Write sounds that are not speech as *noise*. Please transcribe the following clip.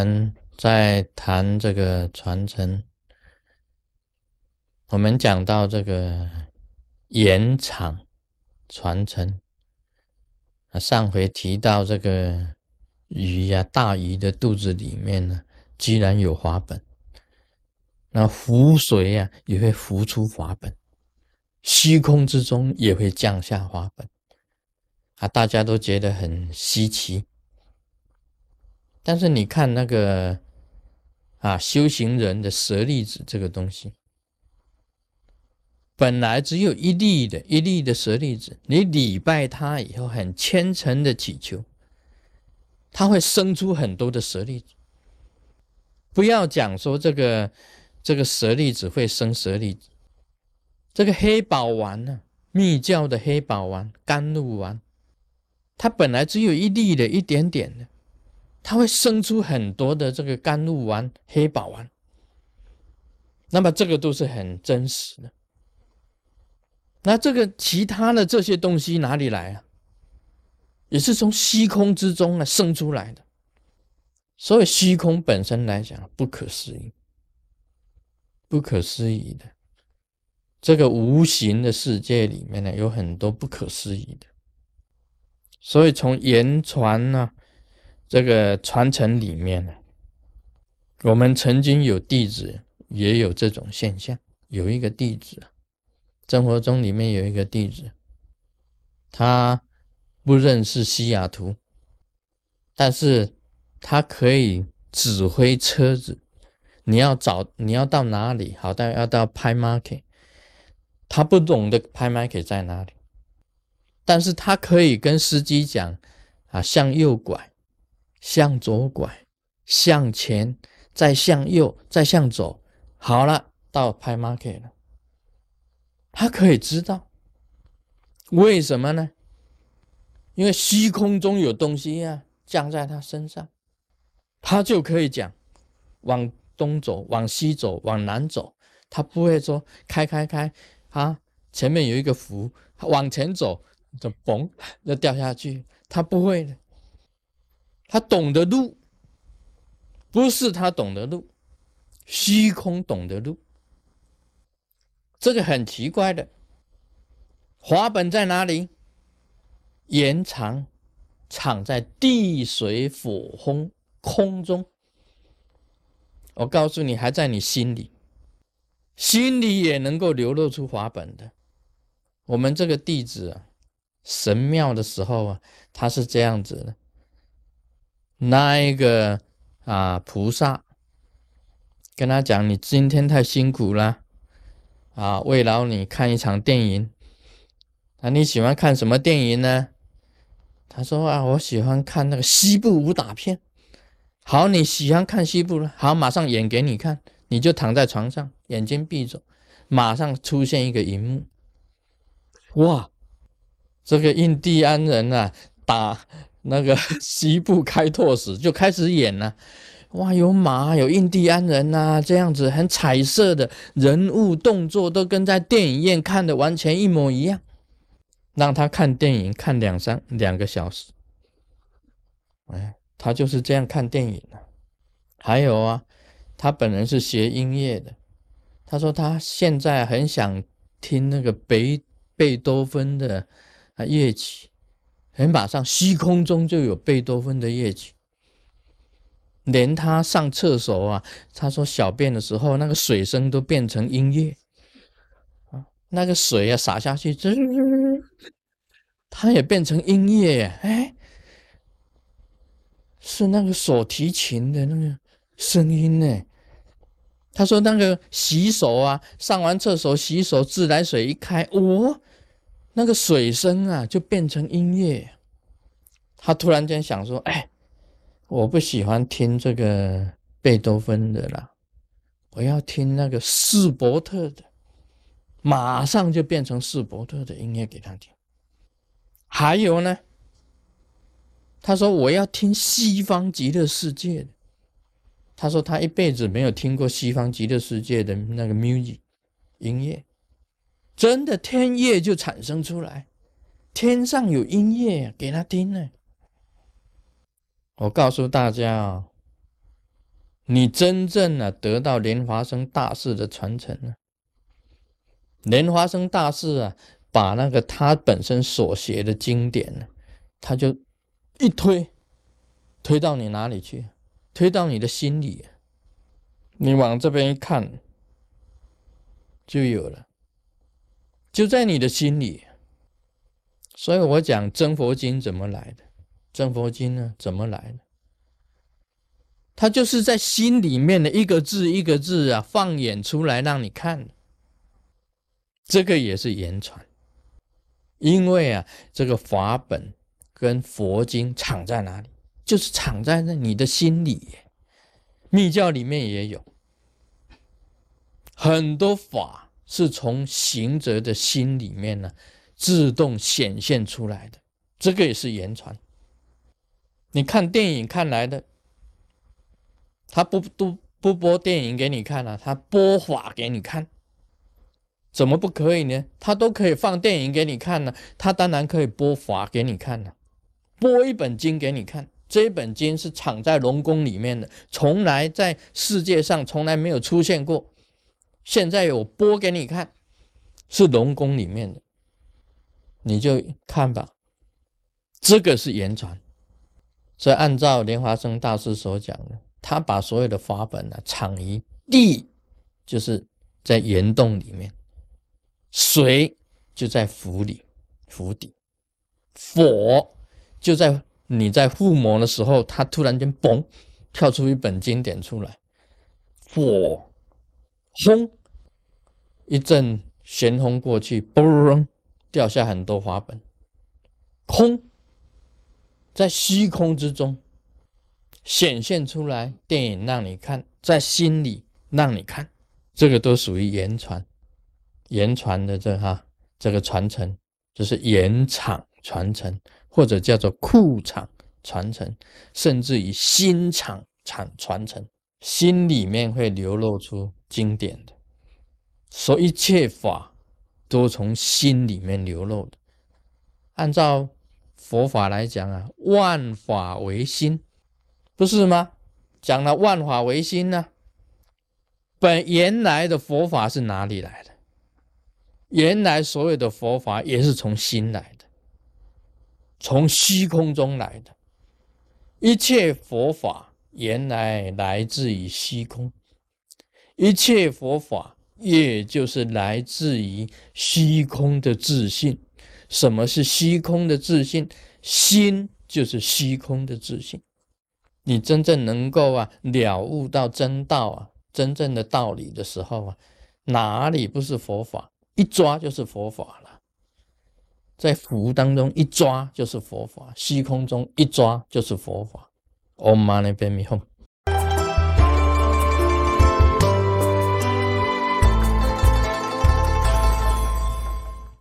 我们在谈这个传承，我们讲到这个延长传承。啊，上回提到这个鱼呀，大鱼的肚子里面呢，居然有华本，那湖水呀也会浮出华本，虚空之中也会降下华本，啊，大家都觉得很稀奇。但是你看那个啊，修行人的舍利子这个东西，本来只有一粒的一粒的舍利子，你礼拜他以后，很虔诚的祈求，他会生出很多的舍利子。不要讲说这个这个舍利子会生舍利子，这个黑宝丸呢，密教的黑宝丸、甘露丸，它本来只有一粒的一点点的。它会生出很多的这个甘露丸、黑宝丸，那么这个都是很真实的。那这个其他的这些东西哪里来啊？也是从虚空之中啊生出来的。所以虚空本身来讲不可思议，不可思议的。这个无形的世界里面呢，有很多不可思议的。所以从言传呢。这个传承里面呢，我们曾经有弟子也有这种现象。有一个弟子，生活中里面有一个弟子，他不认识西雅图，但是他可以指挥车子。你要找你要到哪里？好，到要到拍 market，他不懂得拍 market 在哪里，但是他可以跟司机讲啊，向右拐。向左拐，向前，再向右，再向左，好了，到拍 market 了。他可以知道，为什么呢？因为虚空中有东西呀，降在他身上，他就可以讲往东走，往西走，往南走。他不会说开开开啊，前面有一个符，往前走就嘣就掉下去。他不会的。他懂得路，不是他懂得路，虚空懂得路，这个很奇怪的。华本在哪里？延长藏在地水火风空中。我告诉你，还在你心里，心里也能够流露出华本的。我们这个弟子啊，神庙的时候啊，他是这样子的。那一个啊，菩萨跟他讲：“你今天太辛苦了啊，慰劳你看一场电影。那你喜欢看什么电影呢？”他说：“啊，我喜欢看那个西部武打片。”好，你喜欢看西部了，好，马上演给你看。你就躺在床上，眼睛闭着，马上出现一个荧幕。哇，这个印第安人啊，打。那个 *laughs* 西部开拓史就开始演了，哇，有马，有印第安人呐，这样子很彩色的人物动作都跟在电影院看的完全一模一样。让他看电影看两三两个小时，哎，他就是这样看电影的。还有啊，他本人是学音乐的，他说他现在很想听那个贝贝多芬的啊乐曲。马上虚空中就有贝多芬的乐曲，连他上厕所啊，他说小便的时候，那个水声都变成音乐啊，那个水啊洒下去，滋，它也变成音乐，哎，是那个手提琴的那个声音呢。他说那个洗手啊，上完厕所洗手，自来水一开，哦。那个水声啊，就变成音乐。他突然间想说：“哎，我不喜欢听这个贝多芬的啦，我要听那个斯伯特的。”马上就变成斯伯特的音乐给他听。还有呢，他说：“我要听西方极乐世界的。”他说他一辈子没有听过西方极乐世界的那个 music 音乐。真的天乐就产生出来，天上有音乐给他听呢。我告诉大家啊，你真正呢得到莲华生大师的传承呢？莲华生大师啊，把那个他本身所写的经典呢，他就一推，推到你哪里去？推到你的心里，你往这边一看，就有了，就在你的心里。所以我讲真佛经怎么来的？真佛经呢，怎么来的？它就是在心里面的一个字一个字啊，放眼出来让你看。这个也是言传，因为啊，这个法本跟佛经藏在哪里？就是藏在那你的心里。密教里面也有很多法是从行者的心里面呢自动显现出来的，这个也是言传。你看电影看来的。他不都不播电影给你看了，他播法给你看，怎么不可以呢？他都可以放电影给你看呢，他当然可以播法给你看了，播一本经给你看，这一本经是藏在龙宫里面的，从来在世界上从来没有出现过，现在我播给你看，是龙宫里面的，你就看吧，这个是言传，所以按照莲华生大师所讲的。他把所有的法本呢藏于地，就是在岩洞里面；水就在釜里，釜底；火就在你在附魔的时候，他突然间嘣跳出一本经典出来；火轰一阵旋风过去，嘣掉下很多法本；空在虚空之中。显现出来，电影让你看，在心里让你看，这个都属于言传，言传的这哈这个传承，就是言场传承，或者叫做库场传承，甚至于心场传传承，心里面会流露出经典的，所以一切法都从心里面流露的。按照佛法来讲啊，万法唯心。不是吗？讲了万法唯心呢。本原来的佛法是哪里来的？原来所有的佛法也是从心来的，从虚空中来的。一切佛法原来来自于虚空，一切佛法也就是来自于虚空的自信。什么是虚空的自信？心就是虚空的自信。你真正能够啊了悟到真道啊，真正的道理的时候啊，哪里不是佛法？一抓就是佛法了，在福当中一抓就是佛法，虚空中一抓就是佛法。om man är vem.